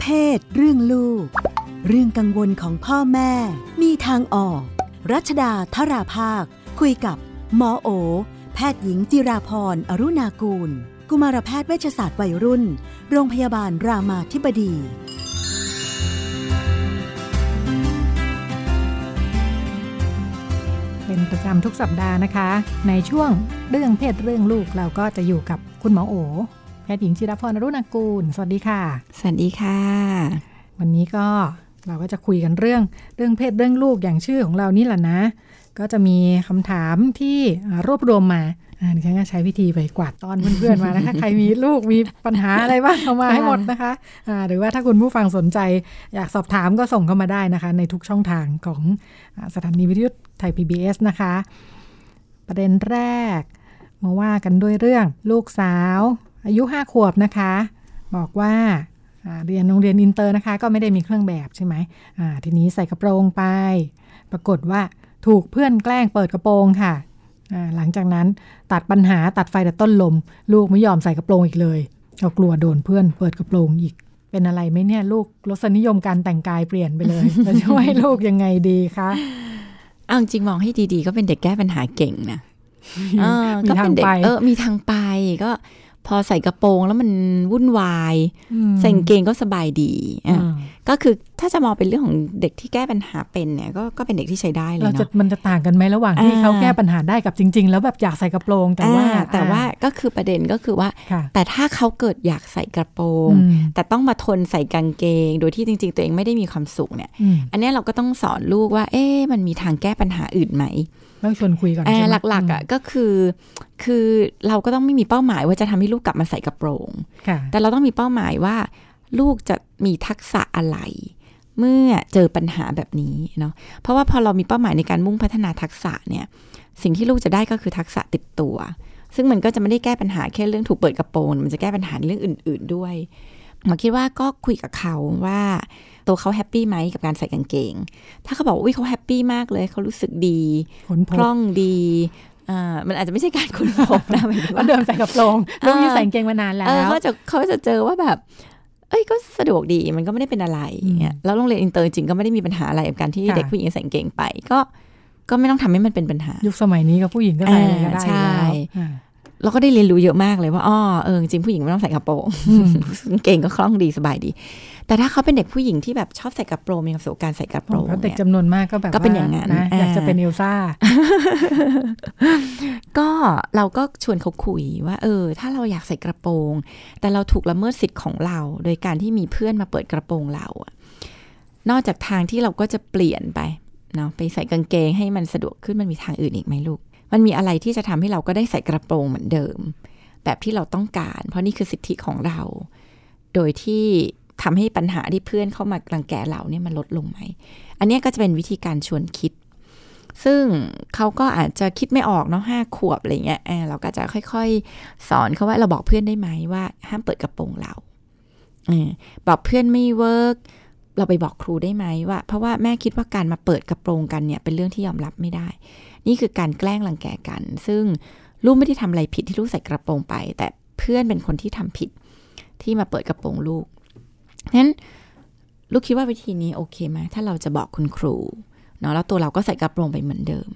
เพศ เรื่องลูก เรื่องกังวลของพ่อแม่ มีทางออก รัชดาธราภาค คุยกับหมอโอ แพทย์หญิงจิราพรอรุณากูล กุมารแพทย์เวชศาสตร์วัยรุ่น โรงพยาบาลรามาธิบดีเป็นประจำทุกสัปดาห์นะคะ ในช่วงเรื่องเพศเรื่องลูกเราก็จะอยู่กับคุณหมอโอ ทย์หญิงจิรพรอรุณากูล สวัสดีค่ะ สวัสดีค่ะ วันนี้ก็เราก็จะคุยกันเรื่องเรื่องเพศเรื่องลูกอย่างชื่อของเรานี่แหละนะ ก็จะมีคำถามที่อ่ารวบรวมมาอ่าดิฉันก็ใช้วิธีไปกวาดต้อนเพื่อนๆมานะคะ ใครมีลูกมีปัญหาอะไรบ้างเอามาให้หมดนะคะอ่าหรือว่าถ้าคุณผู้ฟังสนใจอยากสอบถามก็ส่งเข้ามาได้นะคะ ในทุกช่องทางของอาสถานีวิทยุไทย PBS นะคะ ประเด็นแรกมาว่ากันด้วยเรื่องลูกสาว อายุห้าขวบนะคะ บอกว่าอ่าเรียนโรงเรียนอินเตอร์นะคะ ก็ไม่ได้มีเครื่องแบบใช่ไหมอ่าทีนี้ใส่กระโปรงไป ปรากฏว่าถูกเพื่อนแกล้งเปิดกระโปรงค่ะอ่าหลังจากนั้นตัดปัญหาตัดไฟแต่ต้นลม ลูกไม่ยอมใส่กระโปรงอีกเลยเรากลัวโดนเพื่อนเปิดกระโปรงอีก เป็นอะไรไหมเนี่ยลูกรสนิยมการแต่งกายเปลี่ยนไปเลยจะช่วยลูกยังไงดีคะเอาจริงมองให้ดีๆ ก็เป็นเด็กแก้ปัญหาเก่งนะเออมีก็ทาเป็งนเด็กไปเออมีทางไปก็ พอใส่กระโปรงแล้วมันวุ่นวายอืมใส่กางเกงก็สบายดีอะอ่า ก็คือถ้าจะมองเป็นเรื่องของเด็กที่แก้ปัญหาเป็นเนี่ยก็ก็เป็นเด็กที่ใช้ได้เลเรายจะเนาะมันจะต่างกันไหมระหว่างที่อ่าเขาแก้ปัญหาได้กับจริง ๆ แล้วแบบอยากใส่กระโปรงแต่ว่าอ่แต่ว่าก็คือประเด็นก็คือว่าค่ะแต่ถ้าเขาเกิดอยากใส่กระโปรงอืมแต่ต้องมาทนใส่กางเกง โดยที่จริง ๆ ตัวเองไม่ได้มีความสุขเนี่ยอืมอันเนี้ยเราก็ต้องสอนลูกว่า เอ๊ะมันมีทางแก้ปัญหาอื่นไหมต้องชวนคุยก่อนอ่าใช่ไหมหลักๆอะก็คือ คือเราก็ต้องไม่มีเป้าหมายว่าจะทำให้ลูกกลับมาใส่กระโปรงค่ะแต่เราต้องมีเป้าหมายว่า ลูกจะ มีทักษะอะไร เมื่อเจอปัญหาแบบนี้เนาะเพราะว่าพอเรามีเป้าหมายในการมุ่งพัฒนาทักษะเนี่ยสิ่งที่ลูกจะได้ก็คือทักษะติดตัว ซึ่งมันก็จะไม่ได้แก้ปัญหาแค่เรื่องถูกเปิดกระโปรงมันจะแก้ปัญหาในเรื่องอื่น ๆด้วยหมาคิดว่าก็คุยกับเขาว่าตัวเขาแฮปปี้ไหมกับการใส่กางเกง ถ้าเขาบอกว่าอุ๊ยเขา happy มากเลยเขารู้สึกดีค้นพบว่าคล่องดีอ่ามันอาจจะไม่ใช่การค้นพบนะหมายถึงว่าว่าเดิมใส่กระโปรงลูกนี่ใส่กางเกงมานานแล้วเออเขาจะเขาจะเจอว่าแบบ เอ้ยก็สะดวกดีมันก็ไม่ได้เป็นอะไรอย่างเงี้ยแล้วโรงเรียนอินเตอร์จริงก็ไม่ได้มีปัญหาอะไรกับการที่ค่ะเด็กผู้หญิงใส่กางเกงไปก็ก็ไม่ต้องทำให้มันเป็นปัญหา ยุคสมัยนี้กับผู้หญิงก็ใส่อะไรก็ได้อ่าใช่แล้วอ่า เราก็ได้เรียนรู้เยอะมากเลยว่าอ๋อเออจริงผู้หญิงไม่ต้องใส่กระโปรงอืมกางเกงก็คล่องดีสบายดี แต่ถ้าเขาเป็นเด็กผู้หญิงที่แบบชอบใส่กระโปรงมีความสุขกับการใส่กระโปรงเพราะเด็กเนี่ยจำนวนมากก็แบบก็เป็นอย่างนั้นนะอ่าอยากจะเป็นเอลซ่าก็เราก็ชวนเขาคุยว่า เออ ถ้าเราอยากใส่กระโปรง แต่เราถูกละเมิดสิทธิ์ของเรา โดยการที่มีเพื่อนมาเปิดกระโปรงเราอะนอกจากทางที่เราก็จะเปลี่ยนไปเนาะไปใส่กางเกงให้มันสะดวกขึ้นมันมีทางอื่นอีกไหมลูก มันมีอะไรที่จะทำให้เราก็ได้ใส่กระโปรงเหมือนเดิม แบบที่เราต้องการ เพราะนี่คือสิทธิของเรา โดยที่ทำให้ปัญหาที่เพื่อนเข้ามารังแกเราเนี่ยมันลดลงไหม อันนี้ก็จะเป็นวิธีการชวนคิด ซึ่งเขาก็อาจจะคิดไม่ออกเนาะห้าขวบอะไรเงี้ยเออเราก็จะค่อยๆ สอนเขาว่าเราบอกเพื่อนได้ไหมว่า ห้ามเปิดกระโปรงเราอบอกเพื่อนไม่เวิร์ก เราไปบอกครูได้ไหมว่า เพราะว่าแม่คิดว่าการมาเปิดกระโปรงกันเนี่ยเป็นเรื่องที่ยอมรับไม่ได้ นี่คือการแกล้งรังแกกัน ซึ่งลูกไม่ได้ทำอะไรผิดที่ลูกใส่กระโปรงไป แต่เพื่อนเป็นคนที่ทำผิดที่มาเปิดกระโปรงลูกนั้นลูกคิดว่าวิธีนี้โอเคไหมถ้าเราจะบอกคุณครูเนาะแล้วตัวเราก็ใส่กระโปรงไปเหมือนเดิม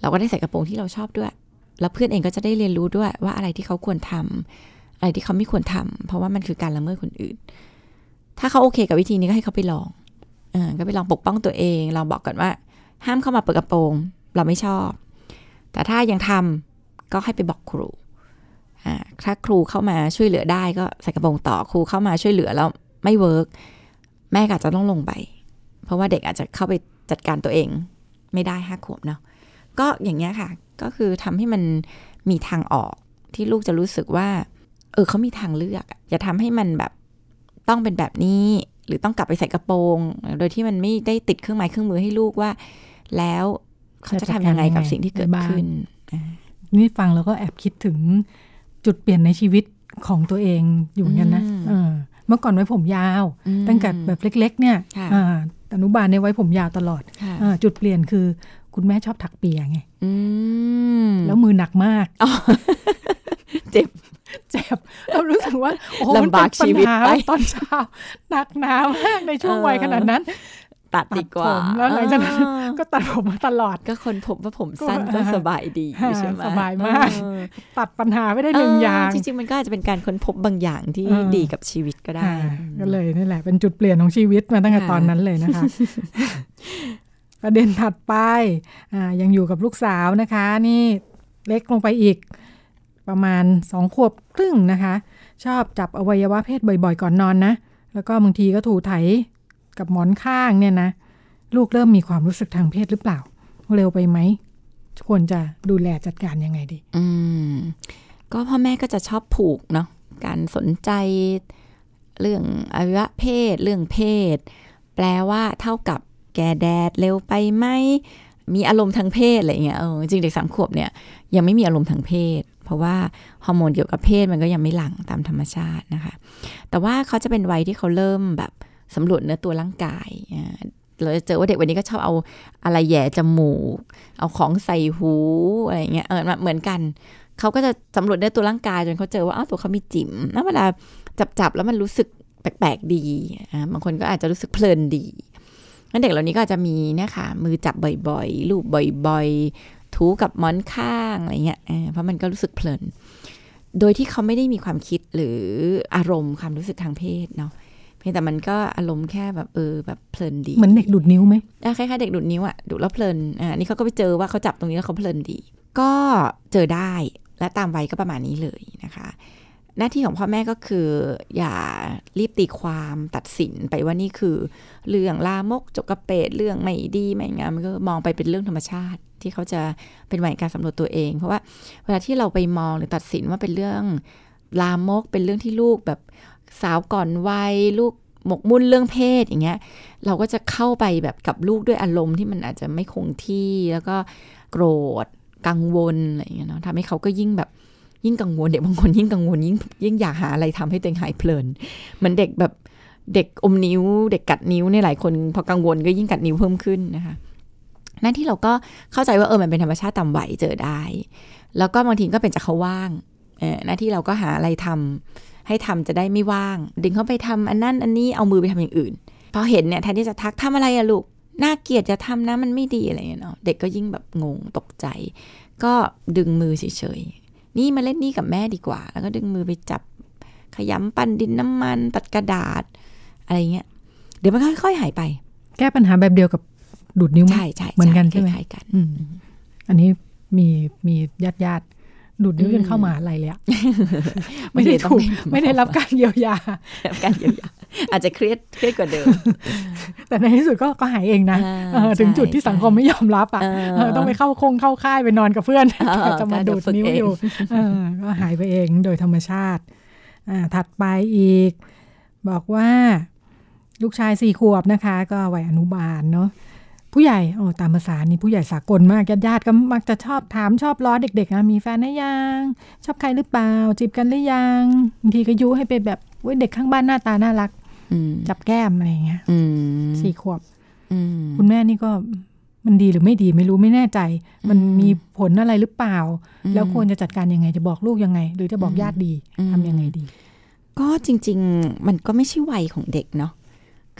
เราก็ได้ใส่กระโปรงที่เราชอบด้วย แล้วเพื่อนเองก็จะได้เรียนรู้ด้วยว่าอะไรที่เขาควรทำอะไรที่เขาไม่ควรทำเพราะว่ามันคือการละเมิดคนอื่น ถ้าเขาโอเคกับวิธีนี้ก็ให้เขาไปลองเออก็ไปลองปกป้องตัวเองลองบอกก่อนว่า ห้ามเข้ามาเปิดกระโปรง เราไม่ชอบ แต่ถ้ายังทำก็ให้ไปบอกครูอ่าถ้าครูเข้ามาช่วยเหลือได้ก็ใส่กระโปรงต่อครูเข้ามาช่วยเหลือแล้วไม่เวิร์กแม่ก็อาจจะต้องลงไป เพราะว่าเด็กอาจจะเข้าไปจัดการตัวเองไม่ได้ห้าขวบเนาะก็อย่างเงี้ยค่ะ ก็คือทำให้มันมีทางออกที่ลูกจะรู้สึกว่า เออเขามีทางเลือกอะอย่าทำให้มันแบบ ต้องเป็นแบบนี้ หรือต้องกลับไปใส่กระโปรง โดยที่มันไม่ได้ติดเครื่องไม้เครื่องมือให้ลูกว่า แล้วเขาจะทำยังไงกับสิ่งที่เกิดขึ้น นี่ฟังแล้วก็แอบคิดถึงจุดเปลี่ยนในชีวิตของตัวเองอยู่เหมือนกันนะอืมเออเมื่อก่อนไว้ผมยาวอืมตั้งแต่แบบเล็ก ๆ เนี่ยค่ะอ่าอนุบาลเนี่ยไว้ผมยาวตลอดค่ะอ่าจุดเปลี่ยนคือ คุณแม่ชอบถักเปียไงอืมแล้วมือหนักมากอ๋อเจ็บ เจ็บเรารู้สึกว่าโอ้โหมันลำบากเป็นปัญชีวิตหาไปตอนเช้าหนักหนามากในช่วงวัยขนาดนั้นตัดดีกว่าตัดผมแล้วหลังจากนั้นเออก็ตัดผมมาตลอดก็คนพบว่าผมสั้นก็ก็สบายดีอ่าใช่ไหมสบายมากเออตัดปัญหาไม่ได้หนึ่งอย่าง จริงๆ มันก็อาจจะเป็นการค้นพบบางอย่างที่เออดีกับชีวิตก็ได้ค่ะอืมก็เลยนี่แหละเป็นจุดเปลี่ยนของชีวิตมาตั้งแต่ค่ะตอนนั้นเลยนะคะ ประเด็นถัดไปอ่ายังอยู่กับลูกสาวนะคะ นี่เล็กลงไปอีก ประมาณสองขวบครึ่งนะคะ ชอบจับอวัยวะเพศบ่อยๆ ก่อนนอนนะ แล้วก็บางทีก็ถูไถกับหมอนข้างเนี่ยนะ ลูกเริ่มมีความรู้สึกทางเพศหรือเปล่า เร็วไปไหมควรจะดูแลจัดการยังไงดี อืม ก็พ่อแม่ก็จะชอบผูกเนาะการสนใจเรื่องอวัยวะเพศ เรื่องเพศ แปลว่าเท่ากับแกแดดเร็วไปไหมมีอารมณ์ทางเพศอะไรเงี้ยเออจริงเด็กสามขวบเนี่ยยังไม่มีอารมณ์ทางเพศ ราะว่าฮอร์โมนเกี่ยวกับเพศมันก็ยังไม่หลั่งตามธรรมชาตินะคะ แต่ว่าเขาจะเป็นวัยที่เขาเริ่มแบบสำรวจเนื้อตัวร่างกายเราจะเจอว่าเด็กวันนี้ก็ชอบเอาอะไรแย่จมูก เอาของใส่หูอะไรเงี้ยเออเหมือนกัน เขาก็จะสำรวจเนื้อตัวร่างกายจนเขาเจอว่าอ้าวตัวเขามีจิ๋มแล้วเวลาจับจับๆแล้วมันรู้สึกแปลกๆดีอ่าบางคนก็อาจจะรู้สึกเพลินดีงั้นเด็กเหล่านี้ก็อาจจะมีนี่ยค่ะมือจับบ่อยๆ ลูบบ่อยๆ ถูกับหมอนข้างอะไรเงี้ยเออเพราะมันก็รู้สึกเพลิน โดยที่เขาไม่ได้มีความคิดหรืออารมณ์ความรู้สึกทางเพศเนาะเพียงแต่มันก็อารมณ์แค่แบบเออแบบเพลินดีเหมือนเด็กดูดนิ้วไหมอะคล้ายๆเด็กดูดนิ้วอะดูดแล้วเพลินอ่านี่เขาก็ไปเจอว่าเขาจับตรงนี้แล้วเขาเพลินดี ก็เจอได้และตามวัยก็ประมาณนี้เลยนะคะ หน้าที่ของพ่อแม่ก็คือ อย่ารีบตีความตัดสินไปว่านี่คือ เรื่องลามกจกกระเปดเรื่องไม่ดีไม่งามมันก็มองไปเป็นเรื่องธรรมชาติ ที่เขาจะเป็นวัยการสำรวจตัวเอง เพราะว่าเวลาที่เราไปมองหรือตัดสินว่าเป็นเรื่องลามกเป็นเรื่องที่ลูกแบบสาวก่อนวัยลูกหมกมุ่นเรื่องเพศอย่างเงี้ย เราก็จะเข้าไปแบบกับลูกด้วยอารมณ์ที่มันอาจจะไม่คงที่แล้วก็โกรธกังวลอะไรอย่างเงี้ยเนาะทำให้เขาก็ยิ่งแบบ ยิ่งกังวลเด็กบางคนยิ่งกังวลยิ่งยิ่งอยากหาอะไรทำให้ตัวเองหายเพลินเหมือนเด็กแบบเด็กอมนิ้ว เด็กกัดนิ้วเนี่ยหลายคนพอกังวลก็ยิ่งกัดนิ้วเพิ่มขึ้นนะคะหน้าที่เราก็เข้าใจว่าเออมันเป็นธรรมชาติตามไหวเจอได้ แล้วก็บางทีก็เป็นจากเขาว่างเออหน้าที่เราก็หาอะไรทำให้ทำจะได้ไม่ว่าง ดึงเขาไปทำอันนั้นอันนี้เอามือไปทำอย่างอื่นพอเห็นเนี่ยแทนที่จะทักทำอะไรอะลูกน่าเกลียดจะทำนะมันไม่ดีอะไรเงี้ยเนาะเด็กก็ยิ่งแบบงงตกใจ ก็ดึงมือเฉย นี่มาเล่นนี่กับแม่ดีกว่า แล้วก็ดึงมือไปจับ ขยำปั้นดินน้ำมัน ตัดกระดาษ อะไรเงี้ย เดี๋ยวมันค่อยๆหายไป แก้ปัญหาแบบเดียวกับดูดนิ้วไหมใช่ใช่เหมือนกันใช่ไหมคล้ายๆกันอืมอันนี้มีมีญาติญาติๆ ดูดนิ้วจนเข้ามาอะไรเลยอะไม่ได้ต้องถูกเป็นหอไม่ได้รับการเยียวยารับการเยียวยา อาจจะเครียดเครียดกว่าเดิม แต่ในที่สุดก็ก็หายเองนะอ่าเออถึงใช่จุดที่สังคมใช่ไม่ยอมรับอะเออเออต้องไปเข้าคงเข้าค่ายไปนอนกับเพื่อนเออจะมาเดี๋ดูยวดฝึกนิ้วเองอยู่เออก็หายไปเองโดยธรรมชาติอ่าถัดไปอีก บอกว่า ลูกชายสี่ขวบนะคะ ก็วัยอนุบาลเนาะ ผู้ใหญ่โอ้ตามภาษานี่ผู้ใหญ่สากลมากญาติๆก็มักจะชอบถามชอบล้อเด็กๆนะมีแฟนหรือยัง ชอบใครหรือเปล่า จีบกันหรือยังบางทีก็ยุให้ไปแบบเว้ยเด็กข้างบ้านหน้าตาน่ารักอืมจับแก้มอะไรอย่างเงี้ยอืมสี่ขวบอืมคุณแม่นี่ก็มันดีหรือไม่ดีไม่รู้ไม่แน่ใจ มันอืมมีผลอะไรหรือเปล่าอืมแล้วควรจะจัดการยังไงจะบอกลูกยังไง หรือจะบอกอืมญาติดีอืมทำยังไงดี ก็จริง ๆ มันก็ไม่ใช่วัยของเด็กเนาะ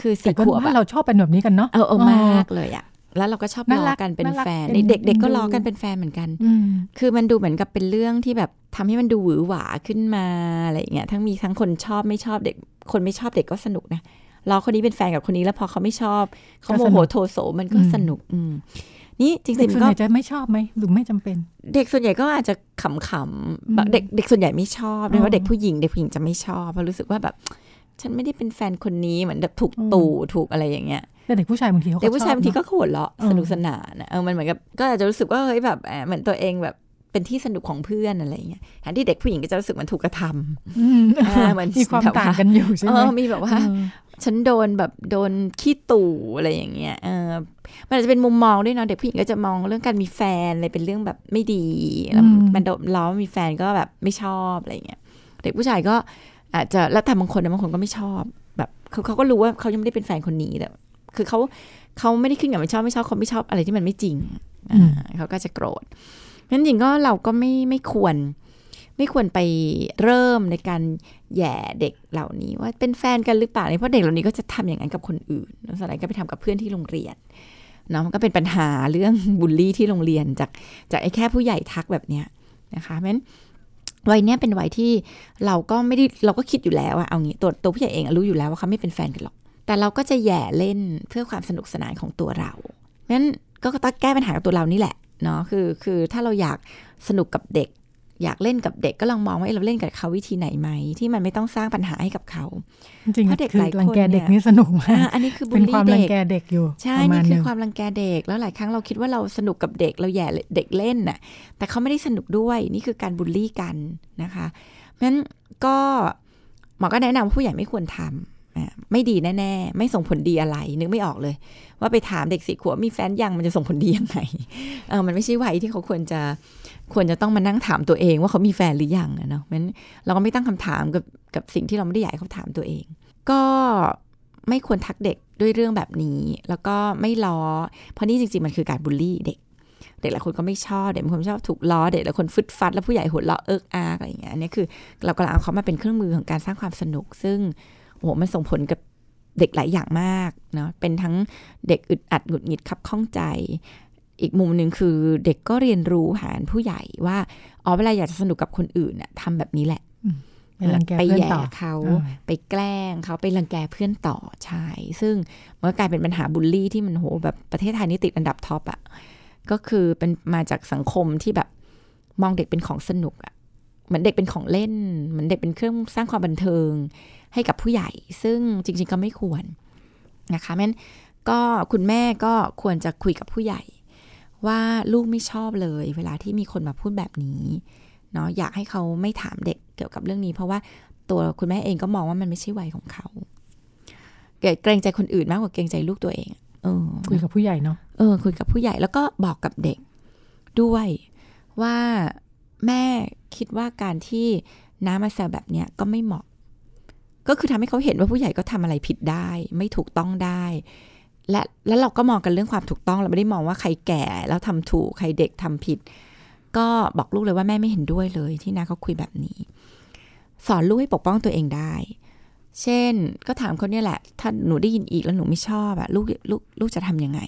คือแต่สี่ก็ขวบว่าอะเราชอบเป็นแบบนี้กันเนาะเออเออมากเลยอะ แล้วเราก็ชอบน่าล้รัอกกันเป็นน่ารักแฟนเอ็นเด็ก ๆ ก็เอ็นดูล้อกันเป็นแฟนเหมือนกันอืมคือมันดูเหมือนกับเป็นเรื่องที่แบบทำให้มันดูหวือหวาขึ้นมาอะไรอย่างเงี้ยทั้งมีทั้งคนชอบไม่ชอบเด็ก คนไม่ชอบเด็กก็สนุกนะล้อคนนี้เป็นแฟนกับคนนี้แล้วพอเขาไม่ชอบเขาโมโหโทโสมันก็สนุก อืมนี่จริเด็กงส่วนๆก็ใหญ่จะไม่ชอบไหมหรือไม่จำเป็น เด็กส่วนใหญ่ก็อาจจะขำๆแบบเด็กเด็กส่วนใหญ่ไม่ชอบโดยเฉอ๋พาะอเด็กผู้หญิงเด็กผู้หญิงจะไม่ชอบเพราะรู้สึกว่าแบบ ฉันไม่ได้เป็นแฟนคนนี้เหมือนแบบถูกอืมตู่ถูกอะไรอย่างเงี้ย แต่เด็กผู้ชายบางทีเขาก็เด็กผู้ชายบางทีชก็อบเนอะหัวเราะเออสนุกสนานอะเออมันเหมือนกับก็อาจจะรู้สึกว่าเฮ้ยแบบแอบเหมือนตัวเองแบบเป็นที่สนุกของเพื่อนอะไรอย่างเงี้ยแทนที่เด็กผู้หญิงก็จะรู้สึกมันถูกกระทำอืมอ่ามันมีความแบบว่าต่างกันอยู่ใช่เอไหมอมีแบบว่าเออฉันโดนแบบโดนขี้ตู่อะไรอย่างเงี้ยเออมันอาจจะเป็นมุมมองด้วยเนาะเด็กผู้หญิงก็จะมองเรื่องการมีแฟนอะไรเป็นเรื่องแบบไม่ดีแล้วมันโดนล้อว่ามีแฟนก็แบบไม่ชอบอะไรอย่างเงี้ยเด็กผู้ชายก็อาจจะแล้วแต่บางคนนะบางคนก็ไม่ชอบ แบบเขาเขาก็รู้ว่าเขายังไม่ได้เป็นแฟนคนนี้แต่ คือเขาเขาไม่ได้ขึ้นกับไม่ชอบไม่ชอบเขาไม่ชอบอะไรที่มันไม่จริงอ่าเขาก็จะโกรธงั้นจริงก็เราก็ไม่ไม่ควร ไม่ควรไปเริ่มในการแย่เด็กเหล่านี้ว่าเป็นแฟนกันหรือเปล่าเพราะเด็กเหล่านี้ก็จะทำอย่างนั้นกับคนอื่นแล้วสไลด์ก็ไปทำกับเพื่อนที่โรงเรียนเนาะมันก็เป็นปัญหาเรื่องบูลลี่ที่โรงเรียนจากจากไอ้แค่ผู้ใหญ่ทักแบบเนี้ยนะคะเพราะฉะนั้นวัยเนี้ยเป็นวัยที่เราก็ไม่ได้เราก็คิดอยู่แล้วอะเอางี้ตัวตัวผู้ใหญ่เองรู้อยู่แล้วว่าเขาไม่เป็นแฟนกันหรอก แต่เราก็จะแย่เล่นเพื่อความสนุกสนานของตัวเราเพราะฉะนั้นก็ต้องแก้ปัญหากับตัวเรานี่แหละเนาะคือคือถ้าเราอยากสนุกกับเด็ก อยากเล่นกับเด็กก็ลองมองว่าเราเล่นกับเขาวิธีไหนไหมที่มันไม่ต้องสร้างปัญหาให้กับเขาจริงเพราะเด็กคือหลายคนรังแกเด็กเนี่ยนี่สนุกมาอ่ากอันนี้คือบูเป็ลนความลี่รังเด็กแกเด็กอยู่ใช่ประมานี่ณหคืนึ่องความรังแกเด็กแล้วหลายครั้งเราคิดว่าเราสนุกกับเด็กเราแย่เด็กเล่นน่ะแต่เขาไม่ได้สนุกด้วยนี่คือการบูลลี่กันนะคะเพราะฉะนั้นก็หมอก็แนะนำว่าผู้ใหญ่ไม่ควรทำอ่า ไม่ดีแน่ๆ ไม่ส่งผลดีอะไร นึกไม่ออกเลย ว่าไปถามเด็กสี่ขวบมีแฟนยังมันจะส่งผลดียังไงเออมันไม่ใช่วัยที่เขาควรจะควรจะต้องมานั่งถามตัวเองว่าเขามีแฟนหรือยังเนาะเพราะนั้นเราก็ไม่ตั้งคำถามกับกับสิ่งที่เราไม่ได้อยากให้เขาถามตัวเอง ก็ไม่ควรทักเด็กด้วยเรื่องแบบนี้ แล้วก็ไม่ล้อ เพราะนี่จริงๆมันคือการบูลลี่เด็ก เด็กหลายคนก็ไม่ชอบ เด็กบางคนชอบถูกล้อ เด็กหลายคนฟึดฟัด แล้วผู้ใหญ่หัวเราะเอิกอากอะไรอย่างเงี้ย อันนี้คือเรากำลังเอาเขามาเป็นเครื่องมือของการสร้างความสนุก ซึ่ง โอ้โหมันส่งผลกับเด็กหลายอย่างมากเนาะเป็นทั้งเด็กอึดอัดหงุดหงิดขับข้องใจ อีกมุมหนึ่งคือเด็กก็เรียนรู้ผ่านผู้ใหญ่ว่าอ๋อเวลาอยากจะสนุกกับคนอื่นน่ะทำแบบนี้แหละเป็นรังแกไปเพื่อนแย่ต่อเขาอ่าไปแกล้งเขาไปรังแกเพื่อนต่อใช่ซึ่งมันก็กลายเป็นปัญหาบูลลี่ที่มันโหแบบประเทศไทยนี่ติดอันดับท็อปอะก็คือเป็นมาจากสังคมที่แบบมองเด็กเป็นของสนุกอะ เหมือนเด็กเป็นของเล่น เหมือนเด็กเป็นเครื่องสร้างความบันเทิงให้กับผู้ใหญ่ ซึ่งจริง ๆ ก็ไม่ควรนะคะแม่นก็คุณแม่ก็ควรจะคุยกับผู้ใหญ่ ว่าลูกไม่ชอบเลย เวลาที่มีคนมาพูดแบบนี้เนาะอยากให้เขาไม่ถามเด็กเกี่ยวกับเรื่องนี้ เพราะว่าตัวคุณแม่เองก็มองว่ามันไม่ใช่วัยของเขาเกรงใจคนอื่นมากกว่าเกรงใจลูกตัวเองเออคุยกับผู้ใหญ่เนาะเออคุยกับผู้ใหญ่แล้วก็บอกกับเด็กด้วยว่าแม่ คิดว่าการที่น้ามาแซวแบบเนี้ยก็ไม่เหมาะ ก็คือทำให้เขาเห็นว่าผู้ใหญ่ก็ทำอะไรผิดได้ ไม่ถูกต้องได้ และแล้วเราก็มองกันเรื่องความถูกต้องเราไม่ได้มองว่าใครแก่แล้วทำถูกใครเด็กทำผิด ก็บอกลูกเลยว่าแม่ไม่เห็นด้วยเลย ที่น้าเขาคุยแบบนี้ สอนลูกให้ปกป้องตัวเองได้ เช่น ก็ถามเขาเนี่ยแหละ ถ้าหนูได้ยินอีกแล้วหนูไม่ชอบอะลูกลูกลูกจะทำยังไง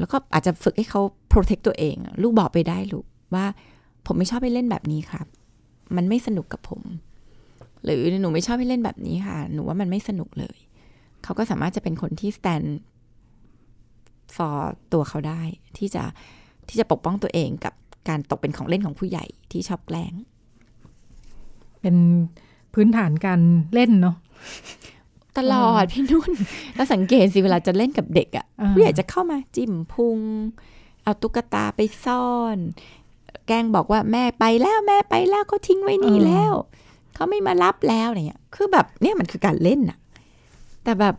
แล้วก็อาจจะฝึกให้เขา protect ตัวเอง ลูกบอกไปได้ลูกว่า ผมไม่ชอบไปเล่นแบบนี้ครับ มันไม่สนุกกับผม หรือหนูไม่ชอบให้เล่นแบบนี้ค่ะ หนูว่ามันไม่สนุกเลย เขาก็สามารถจะเป็นคนที่ stand for ตัวเขาได้ ที่จะที่จะปกป้องตัวเองกับการตกเป็นของเล่นของผู้ใหญ่ที่ชอบแกล้ง เป็นพื้นฐานการเล่นเนาะตลอดพี่นุ่น แล้วสังเกตสิเวลาจะเล่นกับเด็กอะอ่าผู้ใหญ่จะเข้ามาจิ้มพุง เอาตุ๊กตาไปซ่อน แกล้งบอกว่าแม่ไปแล้วแม่ไปแล้วเขาทิ้งไว้นี่แล้วเขาไม่มารับแล้วอะไรเงี้ยคือแบบเนี่ยมันคือการเล่นอะแต่แบบ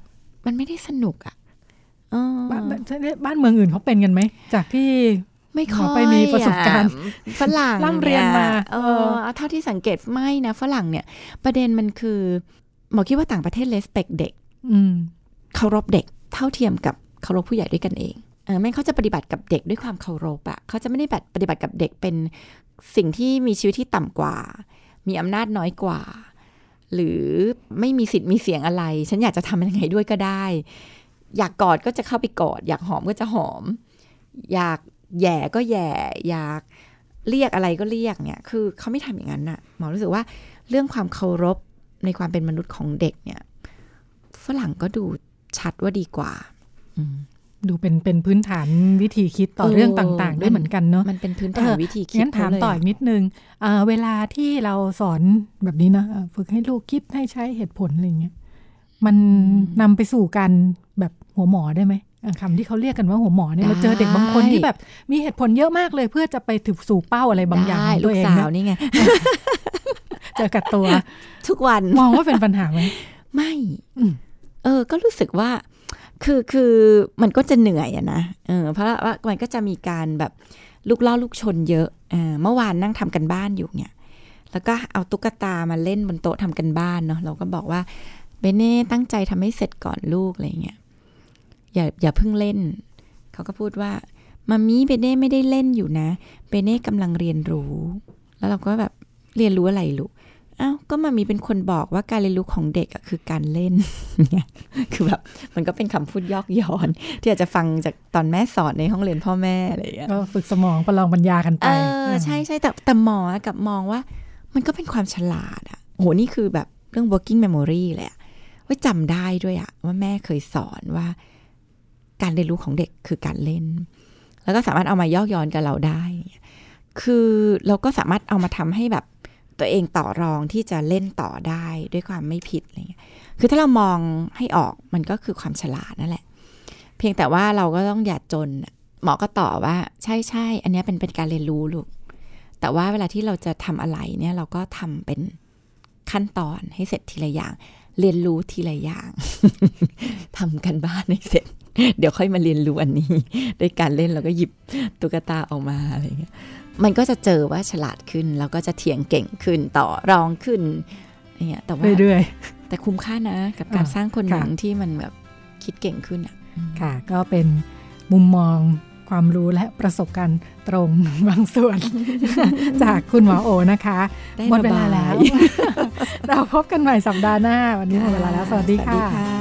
มันไม่ได้สนุกอะเออบ้านบ้านบ้านเมืองอื่นเขาเป็นกันไหม จากที่ไม่ค่อยหมอไปมีประสบการณ์อะฝรั่งร่ำเรียนมาเอเอออเอาเท่าที่สังเกตไม่นะฝรั่งเนี่ย ประเด็นมันคือหมอคิดว่าต่างประเทศเลสเปกเด็กอืมเคารพเด็ก เท่าเทียมกับเคารพผู้ใหญ่ด้วยกันเองเออ ไม่เขาจะปฏิบัติกับเด็กด้วยความเคารพอะเขาจะไม่ได้แบบปฏิบัติกับเด็กเป็นสิ่งที่มีชีวิตที่ต่ำกว่า มีอำนาจน้อยกว่า หรือไม่มีสิทธิ์มีเสียงอะไร ฉันอยากจะทำยังไงด้วยก็ได้ อยากกอดก็จะเข้าไปกอด อยากหอมก็จะหอม อยากแย่ก็แย่ อยากเรียกอะไรก็เรียกเนี่ย คือเขาไม่ทำอย่างนั้นน่ะ หมอรู้สึกว่าเรื่องความเคารพในความเป็นมนุษย์ของเด็กเนี่ย ฝรั่งก็ดูชัดว่าดีกว่าอืม ดูเป็นเป็นพื้นฐานวิธีคิดต่อเออเรื่องต่างๆ ด้วยเหมือนกันเนาะมันเป็นพื้นฐานเออวิธีคิดงั้นถามเขเลยต่ออีกนิดนึงอ่าเวลาที่เราสอนแบบนี้นะอ่าฝึกให้ลูกคิดให้ใช้เหตุผลอะไรเงี้ยมันนำไปสู่การแบบหัวหมอได้ไหมอะคำที่เขาเรียกกันว่าหัวหมอเนี่ยเราเจอเด็กบางคนที่แบบมีเหตุผลเยอะมากเลย เพื่อจะไปถึงสู่เป้าอะไรบางอย่างได้ของลูตัวกเองสาวนะนี่ไงเจอกับตัว ทุกวันมองว่าเป็นปัญหาไหมไม่อืมเออ ก็รู้สึกว่า คือคือมันก็จะเหนื่อยอะนะเออเพราะว่ามันก็จะมีการแบบลูกล่อลูกชนเยอะเออเมื่อวานนั่งทำกันบ้านอยู่เนี่ย แล้วก็เอาตุ๊กตามาเล่นบนโต๊ะทำกันบ้านเนาะเราก็บอกว่าเบเน่ตั้งใจทำให้เสร็จก่อนลูกอะไรเงี้ยอย่าอย่าเพิ่งเล่น เขาก็พูดว่ามามีเบเน่ไม่ได้เล่นอยู่นะเบเน่กำลังเรียนรู้ แล้วเราก็แบบเรียนรู้อะไรลูก อ้าวก็มามีเป็นคนบอกว่าการเรียนรู้ของเด็กอะคือการเล่นเนี่ยคือแบบมันก็เป็นคำพูดยอกย้อน ที่อาจจะฟังจากตอนแม่สอนในห้องเรียนพ่อแม่อะไรอย่างเงี้ยก็ฝึกสมองประลองปัญญากันไป เออใช่ใช่แต่แต่หมอกับมองว่า มันก็เป็นความฉลาดอะโหนี่คือแบบเรื่อง working memory เลยอะว่าจำได้ด้วยอะว่าแม่เคยสอนว่า การเรียนรู้ของเด็กคือการเล่น แล้วก็สามารถเอามายอกย้อนกับเราได้ คือเราก็สามารถเอามาทำให้แบบ ตัวเองต่อรองที่จะเล่นต่อได้ด้วยความไม่ผิดอะไรเงี้ยคือถ้าเรามองให้ออกมันก็คือความฉลาดนั่นแหละ เพียงแต่ว่าเราก็ต้องอย่าจนหมอก็ตอบว่าใช่ใช่อันนี้เป็นเป็นการเรียนรู้ลูกแต่ว่าเวลาที่เราจะทำอะไรเนี่ยเราก็ทำเป็นขั้นตอนให้เสร็จทีละอย่าง เรียนรู้ทีละอย่างทำกันบ้านให้เสร็จ เดี๋ยวค่อยมาเรียนรู้อันนี้ด้วยการเล่นเราก็หยิบตุ๊กตาออกมาอะไรเงี้ยมันก็จะเจอว่าฉลาดขึ้น แล้วก็จะเถียงเก่งขึ้นต่อรองขึ้นเนี่ยแต่ว่าเรื่อยแต่คุ้มค่านะ กับการอ่าสร้างคนหนึ่งค่ะที่มันแบบคิดเก่งขึ้นอะๆค่ะ ก็เป็นมุมมองความรู้และประสบการณ์ตรงบางส่วน จากคุณหมอโอนะคะได้หมดเวลาระบายแล้ว เราพบกันใหม่สัปดาห์หน้า วันนี้หมดเวลาแล้ว สวัสดีค่ะ